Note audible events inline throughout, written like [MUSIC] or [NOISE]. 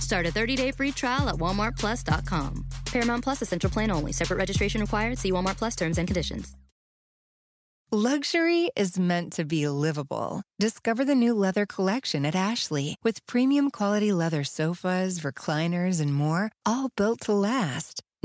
Start a 30-day free trial at walmartplus.com. Paramount Plus essential Plan only. Separate registration required. See Walmart Plus terms and conditions. Luxury is meant to be livable. Discover the new leather collection at Ashley with premium quality leather sofas, recliners, and more, all built to last.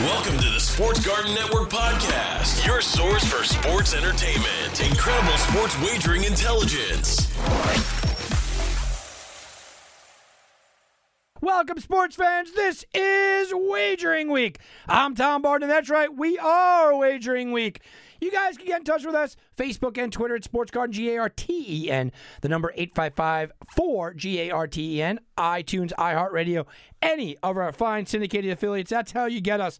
Welcome to the Sports Garden Network podcast, your source for sports entertainment, incredible sports wagering intelligence. Welcome, sports fans. This is Wagering Week. I'm Tom Barton, that's right, we are Wagering Week. You guys can get in touch with us, Facebook and Twitter at Sports Garden, G A R T E N, the number 855 4 G A R T E N, iTunes, iHeartRadio, any of our fine syndicated affiliates. That's how you get us.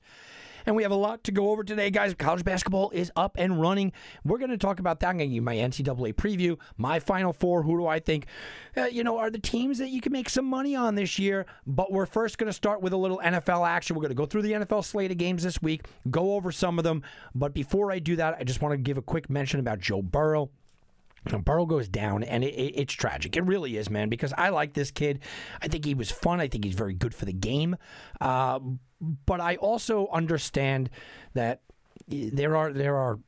And we have a lot to go over today, guys. College basketball is up and running. We're going to talk about that. I'm going to give you my NCAA preview, my Final Four. Who do I think, uh, you know, are the teams that you can make some money on this year? But we're first going to start with a little NFL action. We're going to go through the NFL slate of games this week, go over some of them. But before I do that, I just want to give a quick mention about Joe Burrow. Burrow goes down, and it, it, it's tragic. It really is, man, because I like this kid. I think he was fun. I think he's very good for the game. Uh, but I also understand that there are there are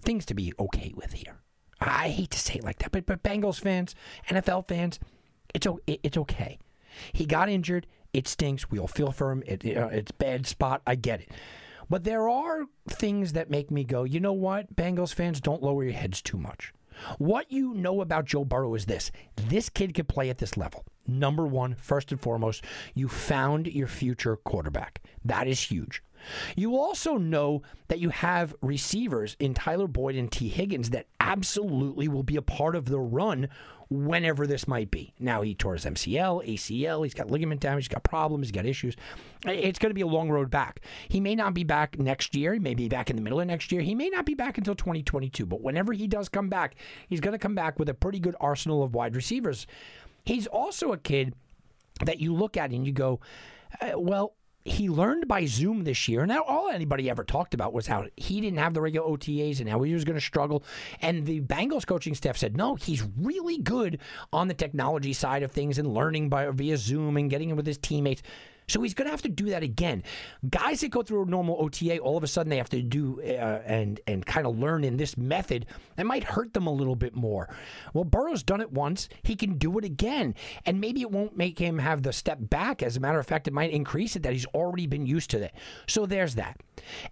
things to be okay with here. I hate to say it like that, but but Bengals fans, NFL fans, it's it's okay. He got injured. It stinks. We all feel for him. It, it's bad spot. I get it. But there are things that make me go, you know what, Bengals fans, don't lower your heads too much. What you know about Joe Burrow is this this kid could play at this level. Number one, first and foremost, you found your future quarterback. That is huge. You also know that you have receivers in Tyler Boyd and Tee Higgins that absolutely will be a part of the run whenever this might be. Now he tore his MCL, ACL, he's got ligament damage, he's got problems, he's got issues. It's going to be a long road back. He may not be back next year, he may be back in the middle of next year, he may not be back until 2022, but whenever he does come back, he's going to come back with a pretty good arsenal of wide receivers. He's also a kid that you look at and you go, uh, well, he learned by Zoom this year. And now, all anybody ever talked about was how he didn't have the regular OTAs and how he was going to struggle. And the Bengals coaching staff said, no, he's really good on the technology side of things and learning by via Zoom and getting in with his teammates. So he's going to have to do that again. Guys that go through a normal OTA, all of a sudden they have to do uh, and and kind of learn in this method. That might hurt them a little bit more. Well, Burrow's done it once; he can do it again, and maybe it won't make him have the step back. As a matter of fact, it might increase it that he's already been used to it. So there's that.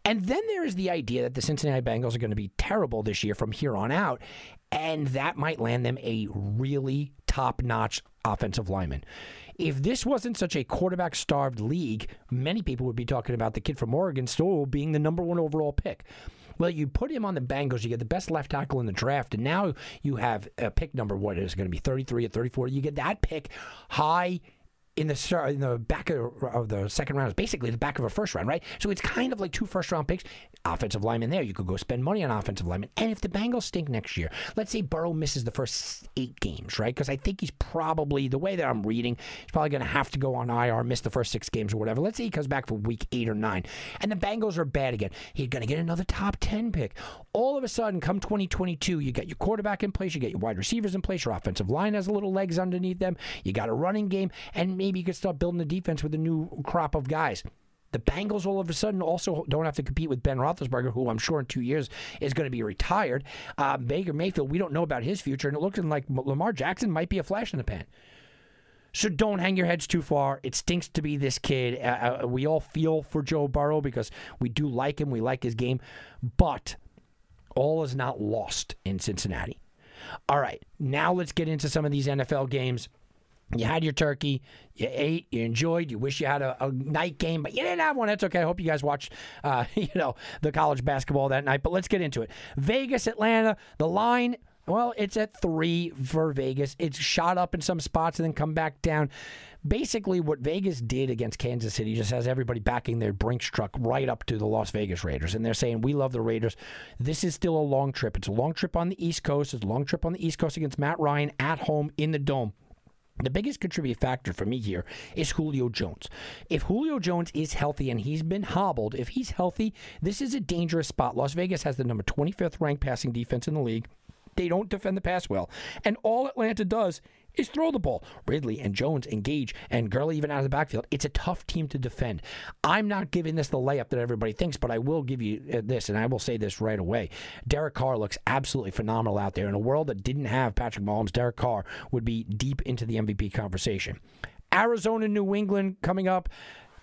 And then there is the idea that the Cincinnati Bengals are going to be terrible this year from here on out, and that might land them a really top-notch offensive lineman if this wasn't such a quarterback starved league, many people would be talking about the kid from Oregon still being the number one overall pick. Well, you put him on the Bengals, you get the best left tackle in the draft, and now you have a pick number, what is going to be 33 or 34. You get that pick high in the in the back of, of, the second round is basically the back of a first round, right? So it's kind of like two first round picks, offensive lineman there. You could go spend money on offensive lineman. And if the Bengals stink next year, let's say Burrow misses the first eight games, right? Because I think he's probably the way that I'm reading, he's probably going to have to go on IR, miss the first six games or whatever. Let's say he comes back for week eight or nine, and the Bengals are bad again. He's going to get another top ten pick. All of a sudden, come 2022, you get your quarterback in place, you get your wide receivers in place, your offensive line has a little legs underneath them, you got a running game, and maybe you could start building the defense with a new crop of guys. The Bengals all of a sudden also don't have to compete with Ben Roethlisberger, who I'm sure in two years is going to be retired. Uh, Baker Mayfield, we don't know about his future, and it looks like Lamar Jackson might be a flash in the pan. So don't hang your heads too far. It stinks to be this kid. Uh, uh, we all feel for Joe Burrow because we do like him. We like his game. But all is not lost in Cincinnati. All right, now let's get into some of these NFL games. You had your turkey, you ate, you enjoyed, you wish you had a, a night game, but you didn't have one. That's okay. I hope you guys watched, uh, [LAUGHS] you know, the college basketball that night. But let's get into it. Vegas, Atlanta, the line well, it's at three for Vegas. It's shot up in some spots and then come back down. Basically, what Vegas did against Kansas City just has everybody backing their Brinks truck right up to the Las Vegas Raiders. And they're saying, We love the Raiders. This is still a long trip. It's a long trip on the East Coast. It's a long trip on the East Coast against Matt Ryan at home in the Dome. The biggest contributing factor for me here is Julio Jones. If Julio Jones is healthy and he's been hobbled, if he's healthy, this is a dangerous spot. Las Vegas has the number 25th ranked passing defense in the league. They don't defend the pass well. And all Atlanta does is throw the ball. Ridley and Jones engage, and Gurley even out of the backfield. It's a tough team to defend. I'm not giving this the layup that everybody thinks, but I will give you uh, this, and I will say this right away. Derek Carr looks absolutely phenomenal out there. In a world that didn't have Patrick Mahomes, Derek Carr would be deep into the MVP conversation. Arizona, New England coming up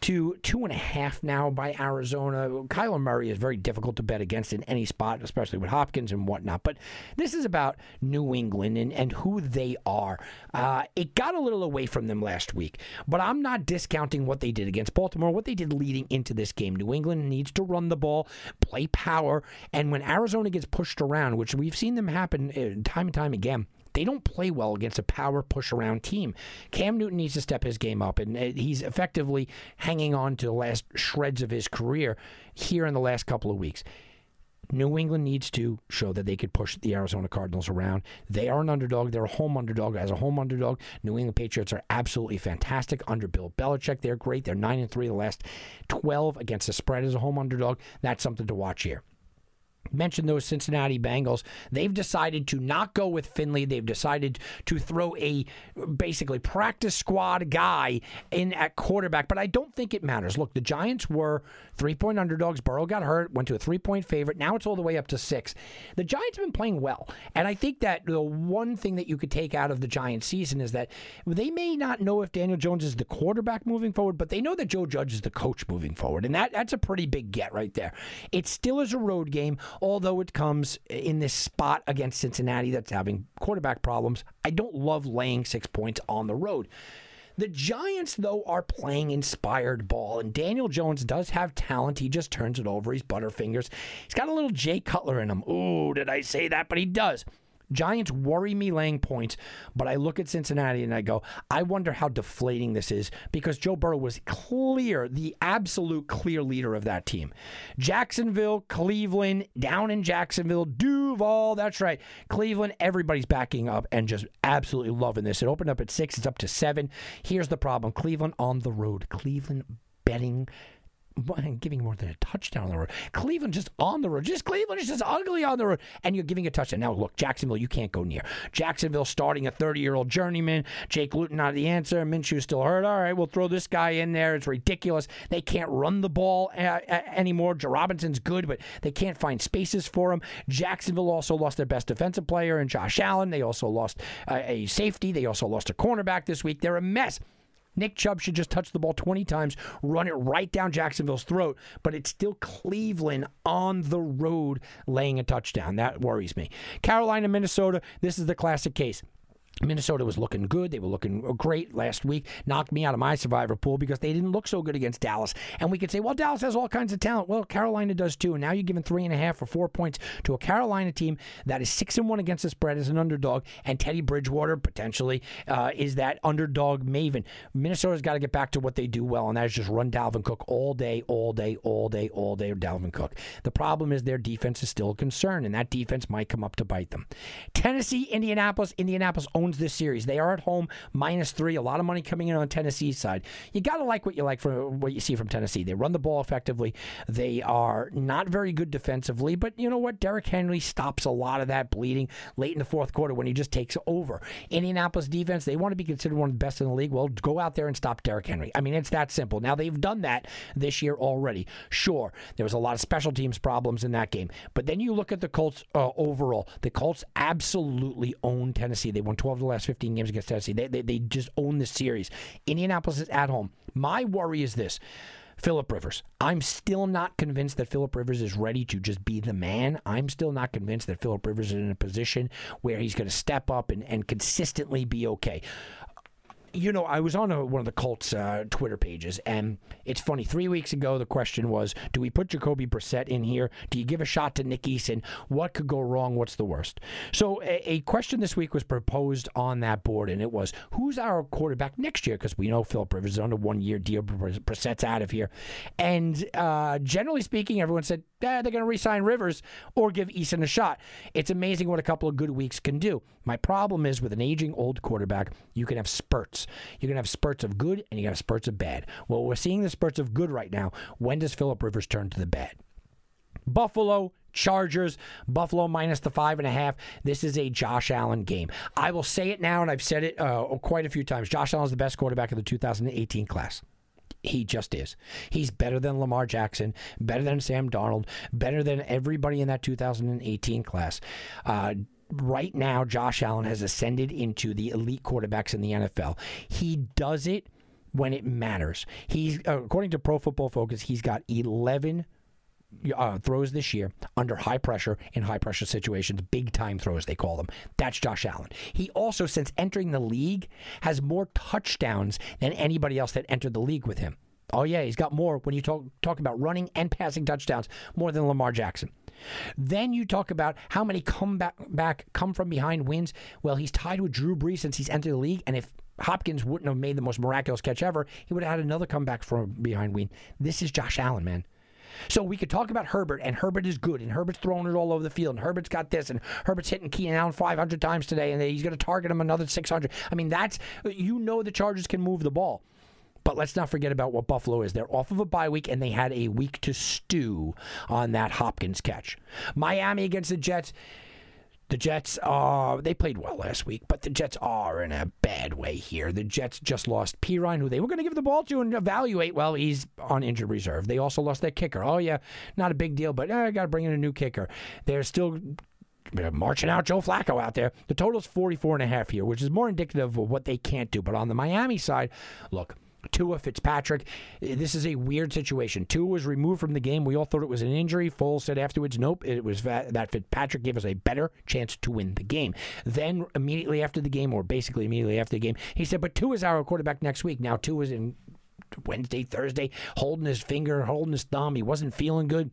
to two and a half now by Arizona. Kyler Murray is very difficult to bet against in any spot, especially with Hopkins and whatnot. But this is about New England and, and who they are. Uh, it got a little away from them last week, but I'm not discounting what they did against Baltimore, what they did leading into this game. New England needs to run the ball, play power, and when Arizona gets pushed around, which we've seen them happen uh, time and time again, they don't play well against a power push around team. Cam Newton needs to step his game up, and uh, he's effectively hanging on to the last shreds of his career here in the last couple of weeks. New England needs to show that they could push the Arizona Cardinals around. They are an underdog. They're a home underdog. As a home underdog, New England Patriots are absolutely fantastic under Bill Belichick. They're great. They're nine and three the last twelve against the spread as a home underdog. That's something to watch here mentioned those Cincinnati Bengals. They've decided to not go with Finley. They've decided to throw a basically practice squad guy in at quarterback, but I don't think it matters. Look, the Giants were three point underdogs. Burrow got hurt, went to a three point favorite. Now it's all the way up to six. The Giants have been playing well, and I think that the one thing that you could take out of the Giants season is that they may not know if Daniel Jones is the quarterback moving forward, but they know that Joe Judge is the coach moving forward, and that that's a pretty big get right there. It still is a road game although it comes in this spot against Cincinnati that's having quarterback problems. I don't love laying six points on the road. The Giants, though, are playing inspired ball, and Daniel Jones does have talent. He just turns it over. He's butterfingers. He's got a little Jay Cutler in him. Ooh, did I say that? But he does. Giants worry me laying points, but I look at Cincinnati and I go, I wonder how deflating this is because Joe Burrow was clear, the absolute clear leader of that team. Jacksonville, Cleveland, down in Jacksonville, Duval, that's right. Cleveland, everybody's backing up and just absolutely loving this. It opened up at six, it's up to seven. Here's the problem Cleveland on the road. Cleveland betting giving more than a touchdown on the road. Cleveland just on the road. Just Cleveland is just ugly on the road. And you're giving a touchdown. Now, look, Jacksonville, you can't go near. Jacksonville starting a 30 year old journeyman. Jake Luton not the answer. Minshew still hurt. All right, we'll throw this guy in there. It's ridiculous. They can't run the ball uh, uh, anymore. Robinson's good, but they can't find spaces for him. Jacksonville also lost their best defensive player in Josh Allen. They also lost uh, a safety. They also lost a cornerback this week. They're a mess. Nick Chubb should just touch the ball 20 times, run it right down Jacksonville's throat, but it's still Cleveland on the road laying a touchdown. That worries me. Carolina, Minnesota, this is the classic case. Minnesota was looking good. They were looking great last week. Knocked me out of my survivor pool because they didn't look so good against Dallas. And we could say, well, Dallas has all kinds of talent. Well, Carolina does too. And now you're giving three and a half or four points to a Carolina team that is six and one against the spread as an underdog. And Teddy Bridgewater potentially uh, is that underdog maven. Minnesota's got to get back to what they do well, and that is just run Dalvin Cook all day, all day, all day, all day. Dalvin Cook. The problem is their defense is still a concern, and that defense might come up to bite them. Tennessee, Indianapolis. Indianapolis owns owns this series. They are at home minus three. A lot of money coming in on Tennessee's side. You got to like what you like from what you see from Tennessee. They run the ball effectively. They are not very good defensively, but you know what? Derrick Henry stops a lot of that bleeding late in the fourth quarter when he just takes over. Indianapolis defense, they want to be considered one of the best in the league. Well, go out there and stop Derrick Henry. I mean, it's that simple. Now they've done that this year already. Sure, there was a lot of special teams problems in that game, but then you look at the Colts uh, overall. The Colts absolutely own Tennessee. They won 12 of the last 15 games against Tennessee. They, they, they just own the series. Indianapolis is at home. My worry is this. Philip Rivers. I'm still not convinced that Philip Rivers is ready to just be the man. I'm still not convinced that Philip Rivers is in a position where he's going to step up and, and consistently be okay you know, I was on a, one of the Colts uh, Twitter pages, and it's funny. Three weeks ago, the question was, do we put Jacoby Brissett in here? Do you give a shot to Nick Eason? What could go wrong? What's the worst? So a, a question this week was proposed on that board, and it was, who's our quarterback next year? Because we know Philip Rivers is on a one-year deal. Brissett's out of here. And uh, generally speaking, everyone said, eh, they're going to re-sign Rivers or give Eason a shot. It's amazing what a couple of good weeks can do. My problem is with an aging old quarterback, you can have spurts. You can have spurts of good and you can have spurts of bad. Well, we're seeing the spurts of good right now. When does Philip Rivers turn to the bad? Buffalo, Chargers, Buffalo minus the five and a half. This is a Josh Allen game. I will say it now, and I've said it uh, quite a few times. Josh Allen is the best quarterback of the 2018 class. He just is. He's better than Lamar Jackson, better than Sam Darnold, better than everybody in that 2018 class. Uh, right now, Josh Allen has ascended into the elite quarterbacks in the NFL. He does it when it matters. He's according to Pro Football Focus, he's got 11 uh, throws this year under high pressure in high pressure situations, big time throws they call them. That's Josh Allen. He also, since entering the league, has more touchdowns than anybody else that entered the league with him. Oh yeah, he's got more when you talk talk about running and passing touchdowns more than Lamar Jackson. Then you talk about how many come back, back come from behind wins. Well, he's tied with Drew Brees since he's entered the league, and if Hopkins wouldn't have made the most miraculous catch ever, he would have had another comeback from behind win. This is Josh Allen, man. So we could talk about Herbert, and Herbert is good, and Herbert's throwing it all over the field, and Herbert's got this, and Herbert's hitting Keenan Allen 500 times today, and he's going to target him another 600. I mean, that's you know the Chargers can move the ball. But let's not forget about what Buffalo is. They're off of a bye week and they had a week to stew on that Hopkins catch. Miami against the Jets. The Jets are, they played well last week, but the Jets are in a bad way here. The Jets just lost Perine, who they were going to give the ball to and evaluate. Well, he's on injured reserve. They also lost their kicker. Oh, yeah, not a big deal, but eh, I got to bring in a new kicker. They're still marching out Joe Flacco out there. The total's 44 and a half here, which is more indicative of what they can't do. But on the Miami side, look, Tua Fitzpatrick. This is a weird situation. Tua was removed from the game. We all thought it was an injury. Flores said afterwards, nope, it was that, that Fitzpatrick gave us a better chance to win the game. Then immediately after the game, or basically immediately after the game, he said, but Tua is our quarterback next week. Now Tua is in Wednesday, Thursday, holding his finger, holding his thumb. He wasn't feeling good.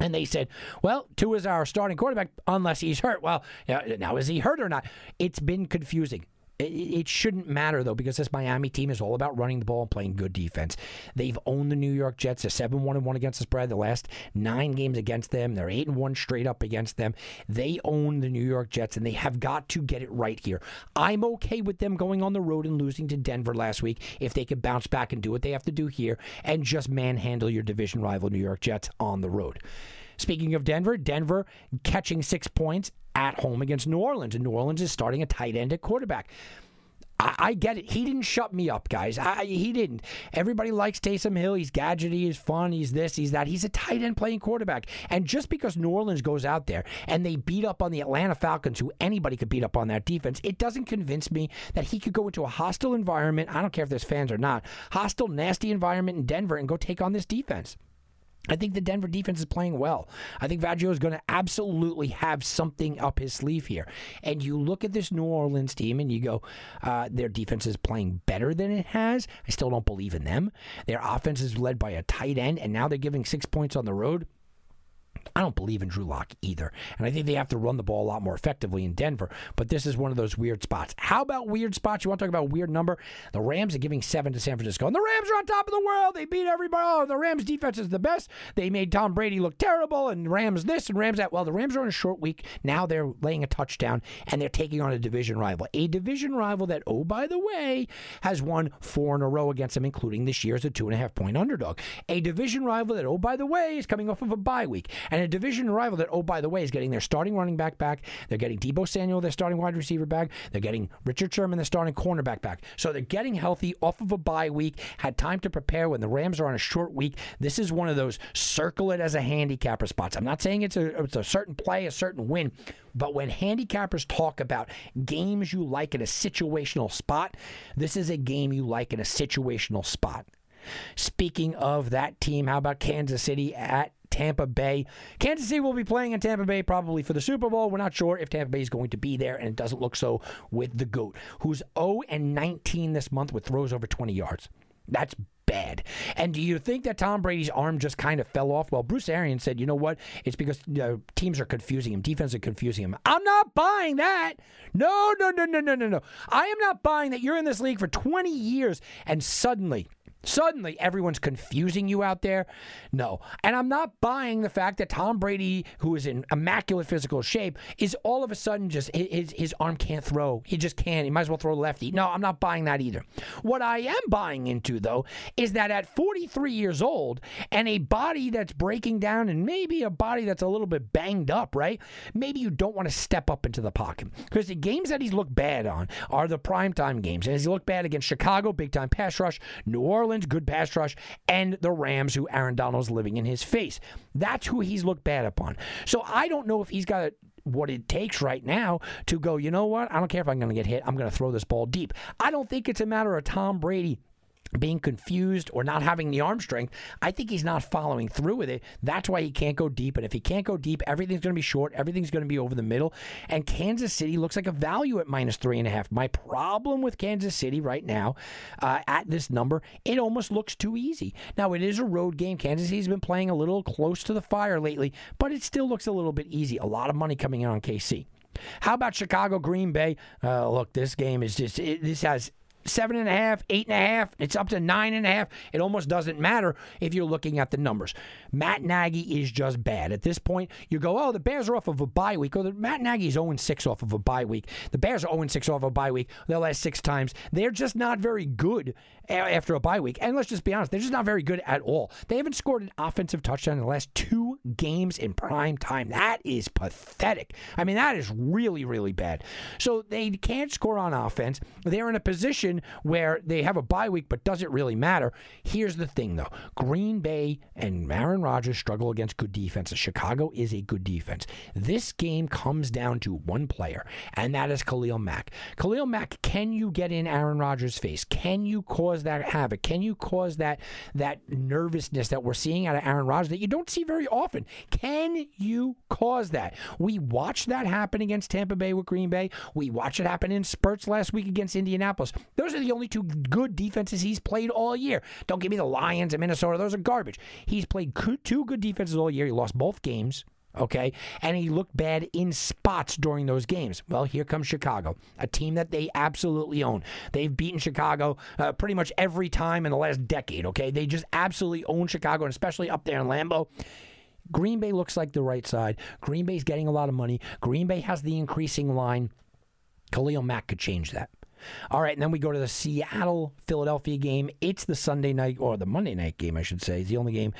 And they said, well, Tua is our starting quarterback unless he's hurt. Well, now is he hurt or not? It's been confusing. It shouldn't matter though because this Miami team is all about running the ball and playing good defense. They've owned the New York Jets. They're seven one and one against the spread. The last nine games against them, they're eight and one straight up against them. They own the New York Jets, and they have got to get it right here. I'm okay with them going on the road and losing to Denver last week if they could bounce back and do what they have to do here and just manhandle your division rival New York Jets on the road. Speaking of Denver, Denver catching six points at home against New Orleans, and New Orleans is starting a tight end at quarterback. I, I get it. He didn't shut me up, guys. I, he didn't. Everybody likes Taysom Hill. He's gadgety. He's fun. He's this. He's that. He's a tight end playing quarterback. And just because New Orleans goes out there and they beat up on the Atlanta Falcons, who anybody could beat up on that defense, it doesn't convince me that he could go into a hostile environment. I don't care if there's fans or not. Hostile, nasty environment in Denver and go take on this defense. I think the Denver defense is playing well. I think Fangio is going to absolutely have something up his sleeve here. And you look at this New Orleans team and you go, uh, their defense is playing better than it has. I still don't believe in them. Their offense is led by a tight end, and now they're giving six points on the road. I don't believe in Drew Lock either. And I think they have to run the ball a lot more effectively in Denver. But this is one of those weird spots. How about weird spots? You want to talk about weird number? The Rams are giving seven to San Francisco. And the Rams are on top of the world. They beat everybody. Oh, the Rams defense is the best. They made Tom Brady look terrible. And Rams this and Rams that. Well, the Rams are on a short week. Now they're laying a touchdown and they're taking on a division rival. A division rival that, oh, by the way, has won four in a row against them, including this year as a two and a half point underdog. A division rival that, oh, by the way, is coming off of a bye week. And a division rival that, oh, by the way, is getting their starting running back back. They're getting Deebo Samuel, their starting wide receiver back. They're getting Richard Sherman, their starting cornerback back. So they're getting healthy off of a bye week, had time to prepare when the Rams are on a short week. This is one of those circle it as a handicapper spots. I'm not saying it's a, it's a certain play, a certain win, but when handicappers talk about games you like in a situational spot, this is a game you like in a situational spot. Speaking of that team, how about Kansas City at Tampa Bay. Kansas City will be playing in Tampa Bay probably for the Super Bowl. We're not sure if Tampa Bay is going to be there, and it doesn't look so with the GOAT, who's 0 and 19 this month with throws over 20 yards. That's bad. And do you think that Tom Brady's arm just kind of fell off? Well, Bruce Arians said, you know what? It's because you know, teams are confusing him, defense are confusing him. I'm not buying that. No, no, no, no, no, no, no. I am not buying that you're in this league for 20 years and suddenly Suddenly, everyone's confusing you out there. No. And I'm not buying the fact that Tom Brady, who is in immaculate physical shape, is all of a sudden just his, his arm can't throw. He just can't. He might as well throw lefty. No, I'm not buying that either. What I am buying into, though, is that at 43 years old and a body that's breaking down and maybe a body that's a little bit banged up, right? Maybe you don't want to step up into the pocket. Because the games that he's looked bad on are the primetime games. And he looked bad against Chicago, big time pass rush, New Orleans good pass rush, and the Rams, who Aaron Donald's living in his face. That's who he's looked bad upon. So I don't know if he's got what it takes right now to go, you know what? I don't care if I'm going to get hit. I'm going to throw this ball deep. I don't think it's a matter of Tom Brady being confused or not having the arm strength, I think he's not following through with it. That's why he can't go deep. And if he can't go deep, everything's going to be short. Everything's going to be over the middle. And Kansas City looks like a value at minus three and a half. My problem with Kansas City right now uh, at this number, it almost looks too easy. Now, it is a road game. Kansas City's been playing a little close to the fire lately, but it still looks a little bit easy. A lot of money coming in on KC. How about Chicago Green Bay? Uh, look, this game is just, it, this has seven and a half, eight and a half. It's up to nine and a half. It almost doesn't matter if you're looking at the numbers. Matt Nagy is just bad. At this point, you go, oh, the Bears are off of a bye week. Oh, the, Matt Nagy's 0 6 off of a bye week. The Bears are 0 6 off of a bye week the last six times. They're just not very good after a bye week. And let's just be honest, they're just not very good at all. They haven't scored an offensive touchdown in the last two games in prime time. That is pathetic. I mean, that is really, really bad. So they can't score on offense. They're in a position where they have a bye week, but does it really matter? Here's the thing, though Green Bay and Aaron Rodgers struggle against good defenses. Chicago is a good defense. This game comes down to one player, and that is Khalil Mack. Khalil Mack, can you get in Aaron Rodgers' face? Can you cause cause that havoc? Can you cause that that nervousness that we're seeing out of Aaron Rodgers that you don't see very often? Can you cause that? We watched that happen against Tampa Bay with Green Bay. We watched it happen in spurts last week against Indianapolis. Those are the only two good defenses he's played all year. Don't give me the Lions and Minnesota; those are garbage. He's played two good defenses all year. He lost both games okay? And he looked bad in spots during those games. Well, here comes Chicago, a team that they absolutely own. They've beaten Chicago uh, pretty much every time in the last decade, okay? They just absolutely own Chicago, and especially up there in Lambeau. Green Bay looks like the right side. Green Bay's getting a lot of money. Green Bay has the increasing line. Khalil Mack could change that. All right, and then we go to the Seattle Philadelphia game. It's the Sunday night or the Monday night game, I should say. It's the only game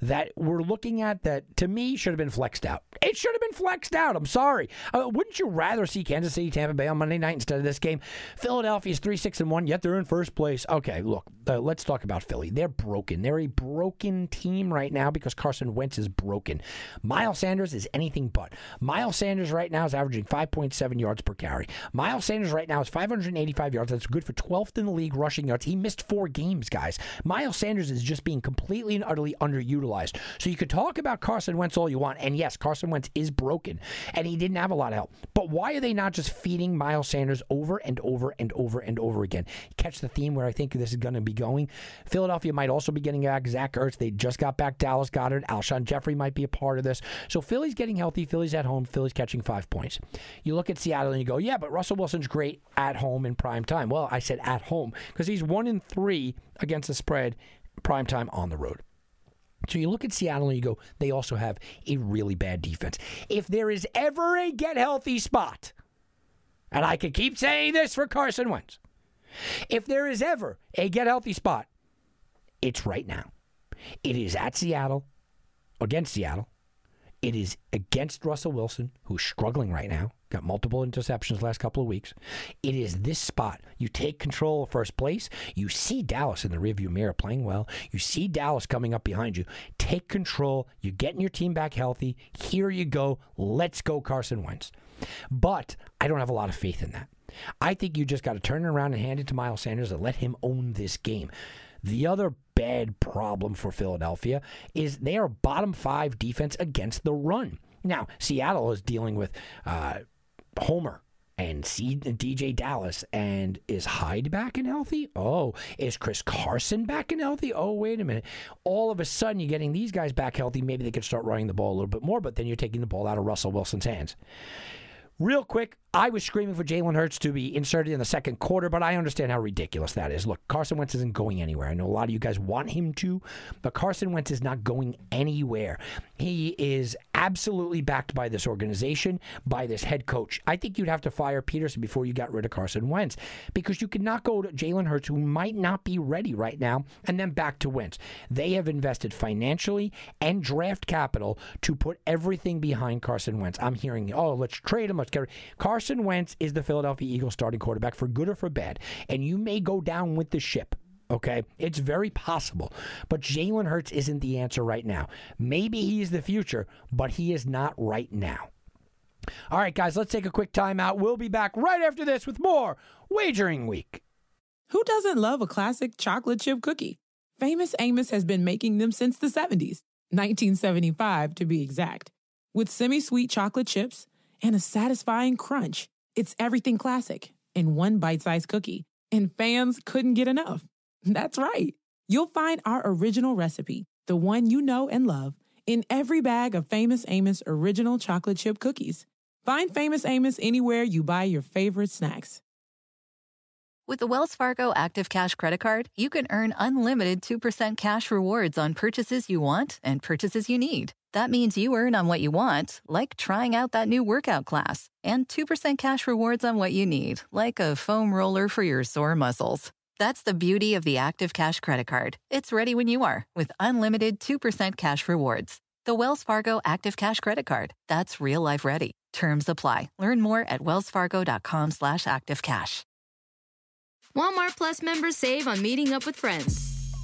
that we're looking at that to me should have been flexed out. It should have been flexed out. I'm sorry. Uh, wouldn't you rather see Kansas City Tampa Bay on Monday night instead of this game? Philadelphia's 3 6 and 1, yet they're in first place. Okay, look, uh, let's talk about Philly. They're broken. They're a broken team right now because Carson Wentz is broken. Miles Sanders is anything but. Miles Sanders right now is averaging 5.7 yards per carry. Miles Sanders right now is 580 185 yards. That's good for 12th in the league rushing yards. He missed four games, guys. Miles Sanders is just being completely and utterly underutilized. So you could talk about Carson Wentz all you want, and yes, Carson Wentz is broken, and he didn't have a lot of help. But why are they not just feeding Miles Sanders over and over and over and over again? Catch the theme where I think this is going to be going. Philadelphia might also be getting back Zach Ertz. They just got back Dallas Goedert. Alshon Jeffery might be a part of this. So Philly's getting healthy. Philly's at home. Philly's catching five points. You look at Seattle and you go, yeah, but Russell Wilson's great at home in prime time. Well, I said at home because he's one in three against the spread prime time on the road. So you look at Seattle and you go, they also have a really bad defense. If there is ever a get healthy spot, and I could keep saying this for Carson Wentz, if there is ever a get healthy spot, it's right now. It is at Seattle, against Seattle. It is against Russell Wilson, who's struggling right now. Got multiple interceptions last couple of weeks. It is this spot. You take control of first place. You see Dallas in the rearview mirror playing well. You see Dallas coming up behind you. Take control. You're getting your team back healthy. Here you go. Let's go, Carson Wentz. But I don't have a lot of faith in that. I think you just got to turn it around and hand it to Miles Sanders and let him own this game. The other bad problem for Philadelphia is they are bottom five defense against the run. Now, Seattle is dealing with uh, Homer and see DeeJay Dallas. And is Hyde back and healthy? Oh, is Chris Carson back and healthy? Oh, wait a minute. All of a sudden, you're getting these guys back healthy. Maybe they could start running the ball a little bit more, but then you're taking the ball out of Russell Wilson's hands. Real quick, I was screaming for Jalen Hurts to be inserted in the second quarter, but I understand how ridiculous that is. Look, Carson Wentz isn't going anywhere. I know a lot of you guys want him to, but Carson Wentz is not going anywhere. He is absolutely backed by this organization, by this head coach. I think you'd have to fire Pederson before you got rid of Carson Wentz because you could not go to Jalen Hurts, who might not be ready right now, and then back to Wentz. They have invested financially and draft capital to put everything behind Carson Wentz. I'm hearing, oh, let's trade him. Let's get. Carson Wentz is the Philadelphia Eagles starting quarterback for good or for bad, and you may go down with the ship. Okay, it's very possible. But Jalen Hurts isn't the answer right now. Maybe he's the future, but he is not right now. All right, guys, let's take a quick timeout. We'll be back right after this with more Wagering Week. Who doesn't love a classic chocolate chip cookie? Famous Amos has been making them since the 70s, 1975 to be exact. With semi sweet chocolate chips and a satisfying crunch, it's everything classic in one bite sized cookie, and fans couldn't get enough. That's right. You'll find our original recipe, the one you know and love, in every bag of Famous Amos original chocolate chip cookies. Find Famous Amos anywhere you buy your favorite snacks. With the Wells Fargo Active Cash Credit Card, you can earn unlimited 2% cash rewards on purchases you want and purchases you need. That means you earn on what you want, like trying out that new workout class, and 2% cash rewards on what you need, like a foam roller for your sore muscles. That's the beauty of the Active Cash Credit Card. It's ready when you are with unlimited 2% cash rewards. The Wells Fargo Active Cash Credit Card. That's real life ready. Terms apply. Learn more at wellsfargo.com slash activecash. Walmart Plus members save on meeting up with friends.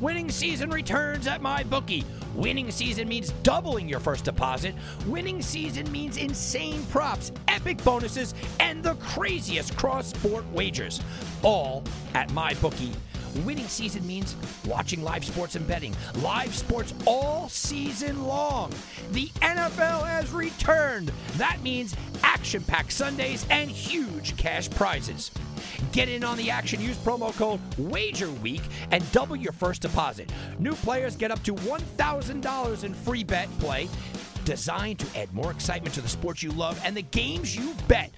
Winning season returns at my bookie. Winning season means doubling your first deposit. Winning season means insane props, epic bonuses, and the craziest cross sport wagers. All at my bookie. Winning season means watching live sports and betting. Live sports all season long. The NFL has returned. That means action packed Sundays and huge cash prizes. Get in on the action. Use promo code WAGERWEEK and double your first deposit. New players get up to $1,000 in free bet play designed to add more excitement to the sports you love and the games you bet.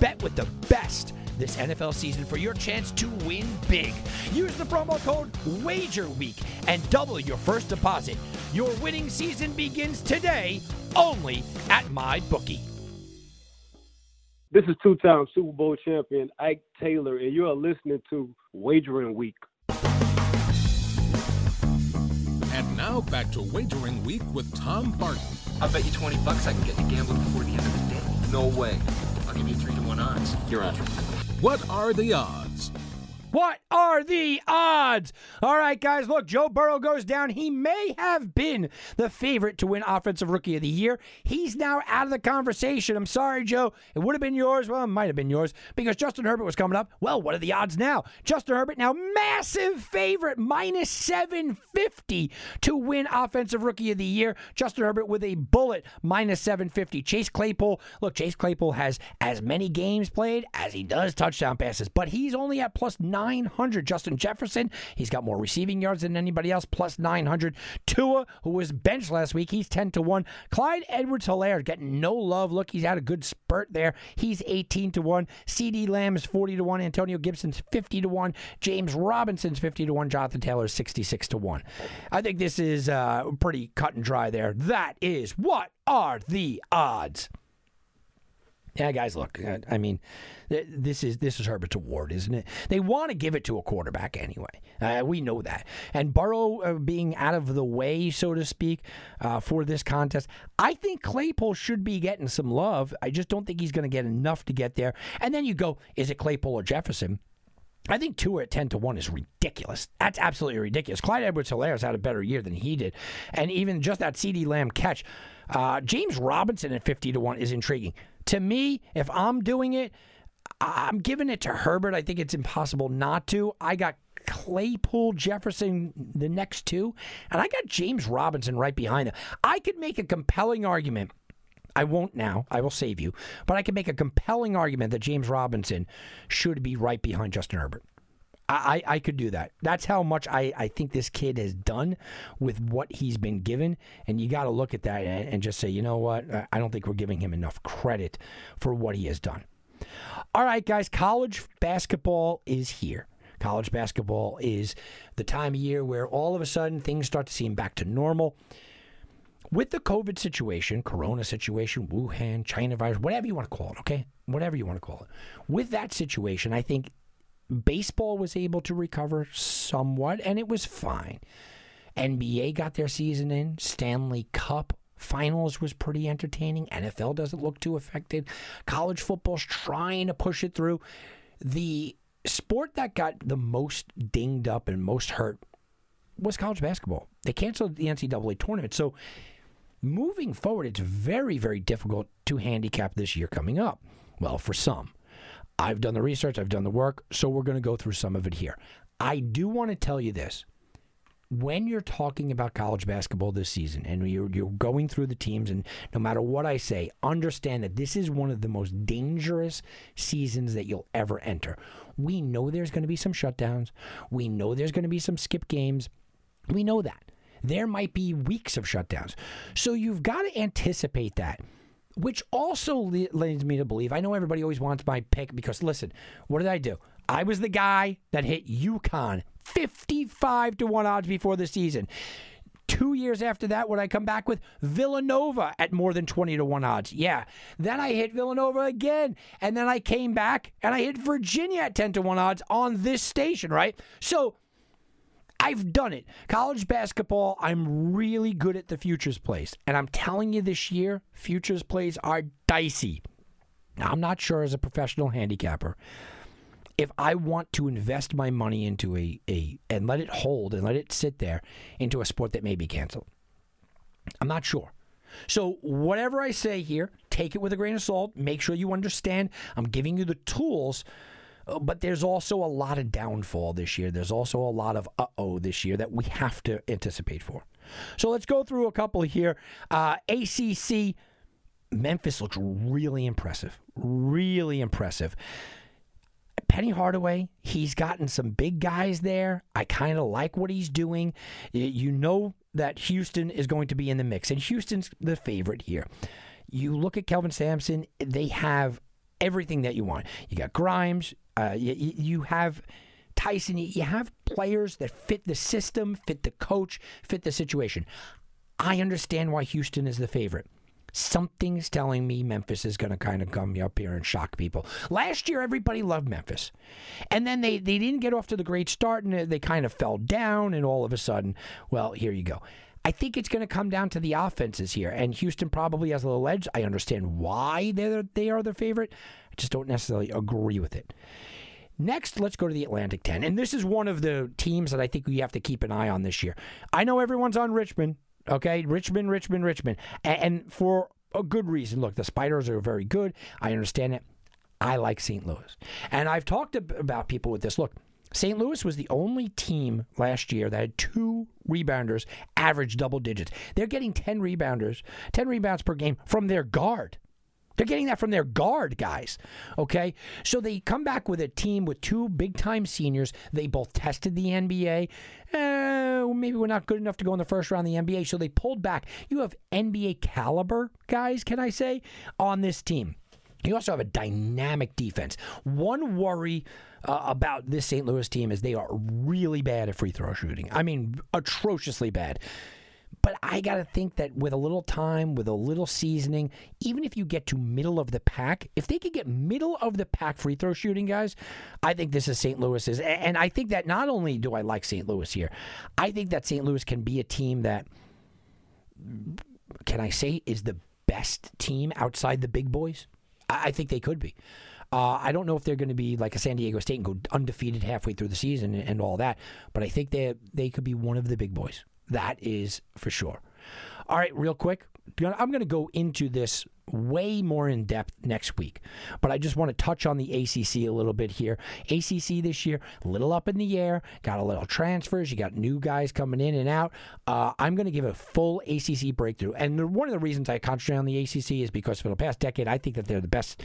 Bet with the best this NFL season for your chance to win big. Use the promo code WAGERWEEK and double your first deposit. Your winning season begins today only at MyBookie. This is two-time Super Bowl champion Ike Taylor, and you are listening to Wagering Week. And now back to Wagering Week with Tom Barton. I'll bet you 20 bucks I can get you gambling before the end of the day. No way. I'll give you 3 to 1 odds. You're on. What are the odds? What are the odds? All right, guys, look, Joe Burrow goes down. He may have been the favorite to win Offensive Rookie of the Year. He's now out of the conversation. I'm sorry, Joe. It would have been yours. Well, it might have been yours because Justin Herbert was coming up. Well, what are the odds now? Justin Herbert now massive favorite, minus 750 to win Offensive Rookie of the Year. Justin Herbert with a bullet, minus 750. Chase Claypool, look, Chase Claypool has as many games played as he does touchdown passes, but he's only at plus 900 900. Justin Jefferson, he's got more receiving yards than anybody else, plus 900. Tua, who was benched last week, he's 10 to 1. Clyde Edwards Helaire getting no love. Look, he's had a good spurt there. He's 18 to 1. CeeDee Lamb is 40 to 1. Antonio Gibson's 50 to 1. James Robinson's 50 to 1. Jonathan Taylor is 66 to 1. I think this is uh, pretty cut and dry there. That is what are the odds? Yeah, guys, look. uh, I mean, this is this is Herbert's award, isn't it? They want to give it to a quarterback anyway. Uh, we know that. And Burrow uh, being out of the way, so to speak, uh, for this contest, I think Claypool should be getting some love. I just don't think he's going to get enough to get there. And then you go, is it Claypool or Jefferson? I think Tua at ten to one is ridiculous. That's absolutely ridiculous. Clyde Edwards Helaire's had a better year than he did, and even just that CeeDee Lamb catch, uh, James Robinson at fifty to one is intriguing to me. If I'm doing it, I'm giving it to Herbert. I think it's impossible not to. I got Claypool, Jefferson, the next two, and I got James Robinson right behind them. I could make a compelling argument. I won't now. I will save you. But I can make a compelling argument that James Robinson should be right behind Justin Herbert. I, I, I could do that. That's how much I, I think this kid has done with what he's been given. And you got to look at that and, and just say, you know what? I- I don't think we're giving him enough credit for what he has done. All right, guys, college basketball is here. College basketball is the time of year where all of a sudden things start to seem back to normal with the COVID situation, Corona situation, Wuhan, China virus, whatever you want to call it, okay? Whatever you want to call it. With that situation, I think baseball was able to recover somewhat, and it was fine. NBA got their season in, Stanley Cup finals was pretty entertaining. NFL doesn't look too affected. College football's trying to push it through. The sport that got the most dinged up and most hurt was college basketball. They canceled the NCAA tournament. So moving forward, it's very, very difficult to handicap this year coming up. Well, for some. I've done the research, I've done the work, so we're going to go through some of it here. I do want to tell you this. When you're talking about college basketball this season and you're, you're going through the teams, and no matter what I say, understand that this is one of the most dangerous seasons that you'll ever enter. We know there's going to be some shutdowns, we know there's going to be some skip games. We know that. There might be weeks of shutdowns. So you've got to anticipate that, which also le- leads me to believe I know everybody always wants my pick because, listen, what did I do? I was the guy that hit UConn 55 to 1 odds before the season. Two years after that, would I come back with Villanova at more than 20 to 1 odds? Yeah. Then I hit Villanova again. And then I came back and I hit Virginia at 10 to 1 odds on this station, right? So I've done it. College basketball, I'm really good at the futures plays. And I'm telling you this year, futures plays are dicey. Now, I'm not sure as a professional handicapper if I want to invest my money into a, a and let it hold and let it sit there into a sport that may be canceled. I'm not sure. So, whatever I say here, take it with a grain of salt. Make sure you understand I'm giving you the tools but there's also a lot of downfall this year. There's also a lot of uh oh this year that we have to anticipate for. So let's go through a couple here. Uh, AAC, Memphis looks really impressive. Really impressive. Penny Hardaway, he's gotten some big guys there. I kind of like what he's doing. You know that Houston is going to be in the mix, and Houston's the favorite here. You look at Kelvin Sampson, they have everything that you want. You got Grimes, uh, you, you have Tyson, you have players that fit the system, fit the coach, fit the situation. I understand why Houston is the favorite. Something's telling me Memphis is going to kind of come up here and shock people. Last year, everybody loved Memphis. And then they, they didn't get off to the great start and they kind of fell down. And all of a sudden, well, here you go. I think it's going to come down to the offenses here. And Houston probably has a little edge. I understand why they're, they are the favorite. I just don't necessarily agree with it. Next, let's go to the Atlantic 10. And this is one of the teams that I think we have to keep an eye on this year. I know everyone's on Richmond, okay? Richmond, Richmond, Richmond. And for a good reason. Look, the Spiders are very good. I understand it. I like St. Louis. And I've talked about people with this. Look, St. Louis was the only team last year that had two rebounders average double digits. They're getting 10 rebounders, 10 rebounds per game from their guard. They're getting that from their guard guys. Okay. So they come back with a team with two big time seniors. They both tested the NBA. Uh, maybe we're not good enough to go in the first round of the NBA. So they pulled back. You have NBA caliber guys, can I say, on this team. You also have a dynamic defense. One worry uh, about this St. Louis team is they are really bad at free throw shooting. I mean, atrociously bad. But I got to think that with a little time, with a little seasoning, even if you get to middle of the pack, if they could get middle of the pack free throw shooting, guys, I think this is St. Louis's. And I think that not only do I like St. Louis here, I think that St. Louis can be a team that, can I say, is the best team outside the big boys. I think they could be. Uh, I don't know if they're going to be like a San Diego State and go undefeated halfway through the season and, and all that, but I think they they could be one of the big boys. That is for sure. All right, real quick, I'm going to go into this way more in depth next week, but I just want to touch on the ACC a little bit here. ACC this year, a little up in the air, got a little transfers, you got new guys coming in and out. Uh, I'm going to give a full ACC breakthrough, and the, one of the reasons I concentrate on the ACC is because for the past decade, I think that they're the best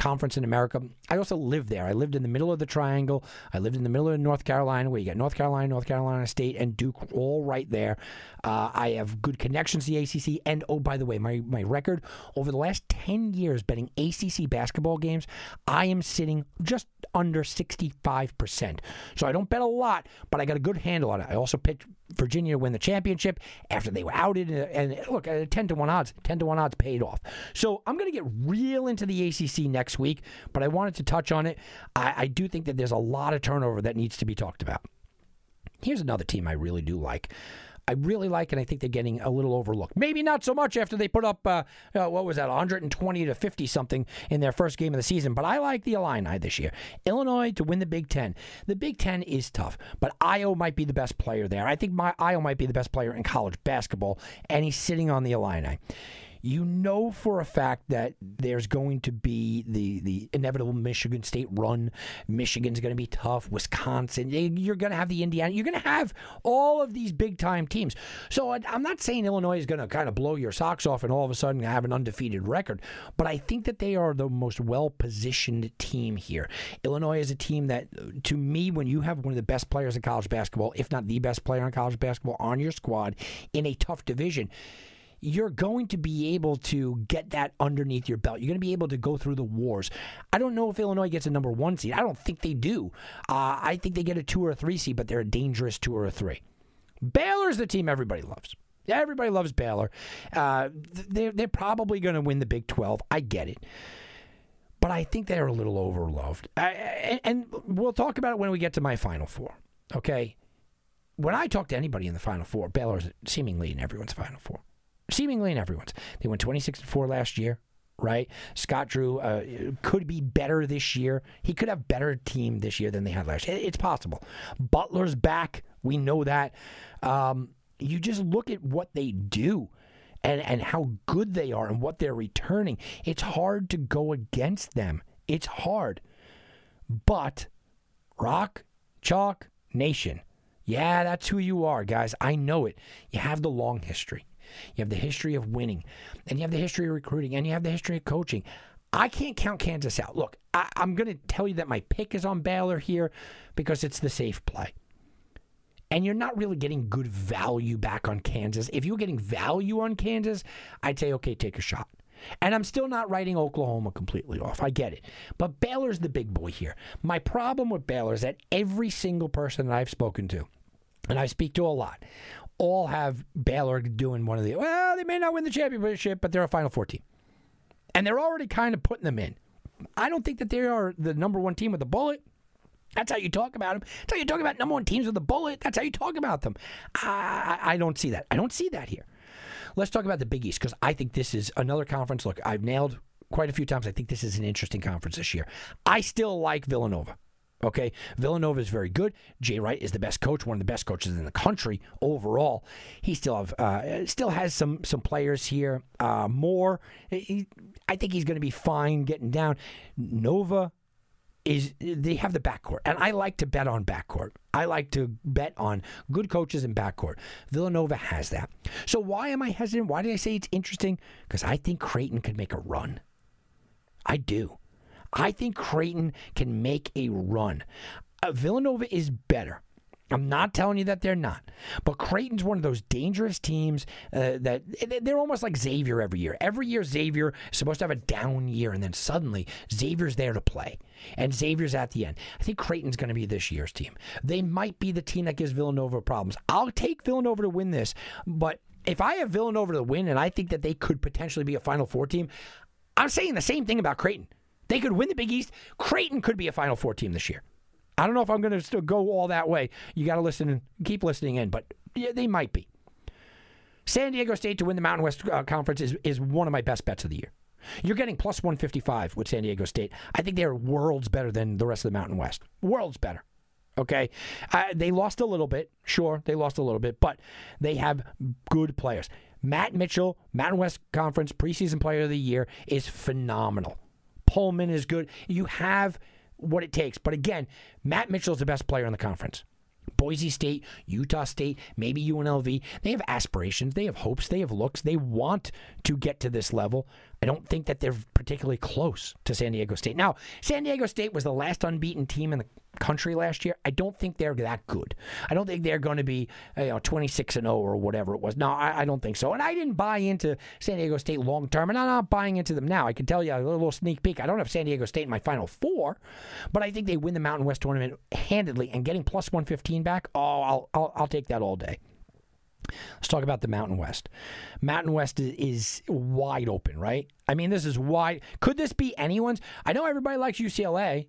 conference in America. I also lived there. I lived in the middle of the triangle. I lived in the middle of North Carolina, where you got North Carolina, North Carolina State, and Duke all right there. Uh, I have good connections to the ACC. And oh, by the way, my, my record over the last 10 years betting ACC basketball games, I am sitting just under 65%. So I don't bet a lot, but I got a good handle on it. I also picked Virginia to win the championship after they were outed. And, look, at 10 to 1 odds, 10 to 1 odds paid off. So I'm going to get real into the ACC next week, but I wanted to touch on it. I, I do think that there's a lot of turnover that needs to be talked about. Here's another team I really do like. I really like, and I think they're getting a little overlooked. Maybe not so much after they put up, uh, uh, what was that, 120 to 50 something in their first game of the season. But I like the Illini this year. Illinois to win the Big Ten. The Big Ten is tough, but Ayo might be the best player there. I think my Ayo might be the best player in college basketball, and he's sitting on the Illini you know for a fact that there's going to be the the inevitable Michigan State run. Michigan's going to be tough. Wisconsin, you're going to have the Indiana. You're going to have all of these big time teams. So I'm not saying Illinois is going to kind of blow your socks off and all of a sudden have an undefeated record, but I think that they are the most well positioned team here. Illinois is a team that, to me, when you have one of the best players in college basketball, if not the best player in college basketball, on your squad in a tough division you're going to be able to get that underneath your belt. You're going to be able to go through the wars. I don't know if Illinois gets a number one seed. I don't think they do. Uh, I think they get a two or a three seed, but they're a dangerous two or a three. Baylor's the team everybody loves. Everybody loves Baylor. Uh, they're, they're probably going to win the Big 12. I get it. But I think they're a little overloved. I, and we'll talk about it when we get to my Final Four. Okay? When I talk to anybody in the Final Four, Baylor's seemingly in everyone's Final Four seemingly in everyone's. They went 26 and 4 last year, right? Scott Drew uh, could be better this year. He could have better team this year than they had last year. It's possible. Butler's back. We know that. Um, you just look at what they do and, and how good they are and what they're returning. It's hard to go against them. It's hard. But Rock, Chalk, Nation. Yeah, that's who you are, guys. I know it. You have the long history. You have the history of winning, and you have the history of recruiting, and you have the history of coaching. I can't count Kansas out. Look, I, am going to tell you that my pick is on Baylor here because it's the safe play. And you're not really getting good value back on Kansas. If you're getting value on Kansas, I'd say, okay, take a shot. And I'm still not writing Oklahoma completely off. I get it. But Baylor's the big boy here. My problem with Baylor is that every single person that I've spoken to, and I speak to a lot, all have Baylor doing one of the, well, they may not win the championship, but they're a Final Four team. And they're already kind of putting them in. I don't think that they are the number one team with a bullet. That's how you talk about them. That's how you talk about number one teams with a bullet. That's how you talk about them. I, I don't see that. I don't see that here. Let's talk about the Big East because I think this is another conference. Look, I've nailed quite a few times. I think this is an interesting conference this year. I still like Villanova. Okay, Villanova is very good. Jay Wright is the best coach, one of the best coaches in the country overall. He still have uh, still has some some players here. Uh, more, he, I think he's going to be fine getting down. Nova is they have the backcourt, and I like to bet on backcourt. I like to bet on good coaches in backcourt. Villanova has that. So why am I hesitant? Why did I say it's interesting? Because I think Creighton could make a run. I do. I think Creighton can make a run. Uh, Villanova is better. I'm not telling you that they're not, but Creighton's one of those dangerous teams uh, that they're almost like Xavier every year. Every year, Xavier is supposed to have a down year, and then suddenly Xavier's there to play, and Xavier's at the end. I think Creighton's going to be this year's team. They might be the team that gives Villanova problems. I'll take Villanova to win this, but if I have Villanova to win, and I think that they could potentially be a Final Four team, I'm saying the same thing about Creighton. They could win the Big East. Creighton could be a Final Four team this year. I don't know if I'm going to still go all that way. You got to listen and keep listening in, but yeah, they might be. San Diego State to win the Mountain West uh, Conference is, is one of my best bets of the year. You're getting plus 155 with San Diego State. I think they're worlds better than the rest of the Mountain West. Worlds better. Okay. Uh, they lost a little bit. Sure, they lost a little bit, but they have good players. Matt Mitchell, Mountain West Conference preseason player of the year, is phenomenal. Pulliam is good. You have what it takes. But again, Matt Mitchell is the best player in the conference. Boise State, Utah State, maybe UNLV, they have aspirations, they have hopes, they have looks, they want to get to this level. I don't think that they're particularly close to San Diego State. Now, San Diego State was the last unbeaten team in the country last year. I don't think they're that good. I don't think they're going to be you know 26 and 0 or whatever it was. No, I, I don't think so. And I didn't buy into San Diego State long term, and I'm not buying into them now. I can tell you a little sneak peek. I don't have San Diego State in my final four, but I think they win the Mountain West tournament handedly and getting plus 115 back. Oh, I'll I'll, I'll take that all day. Let's talk about the Mountain West. Mountain West is, is, wide open, right? I mean, this is wide. Could this be anyone's? I know everybody likes UCLA,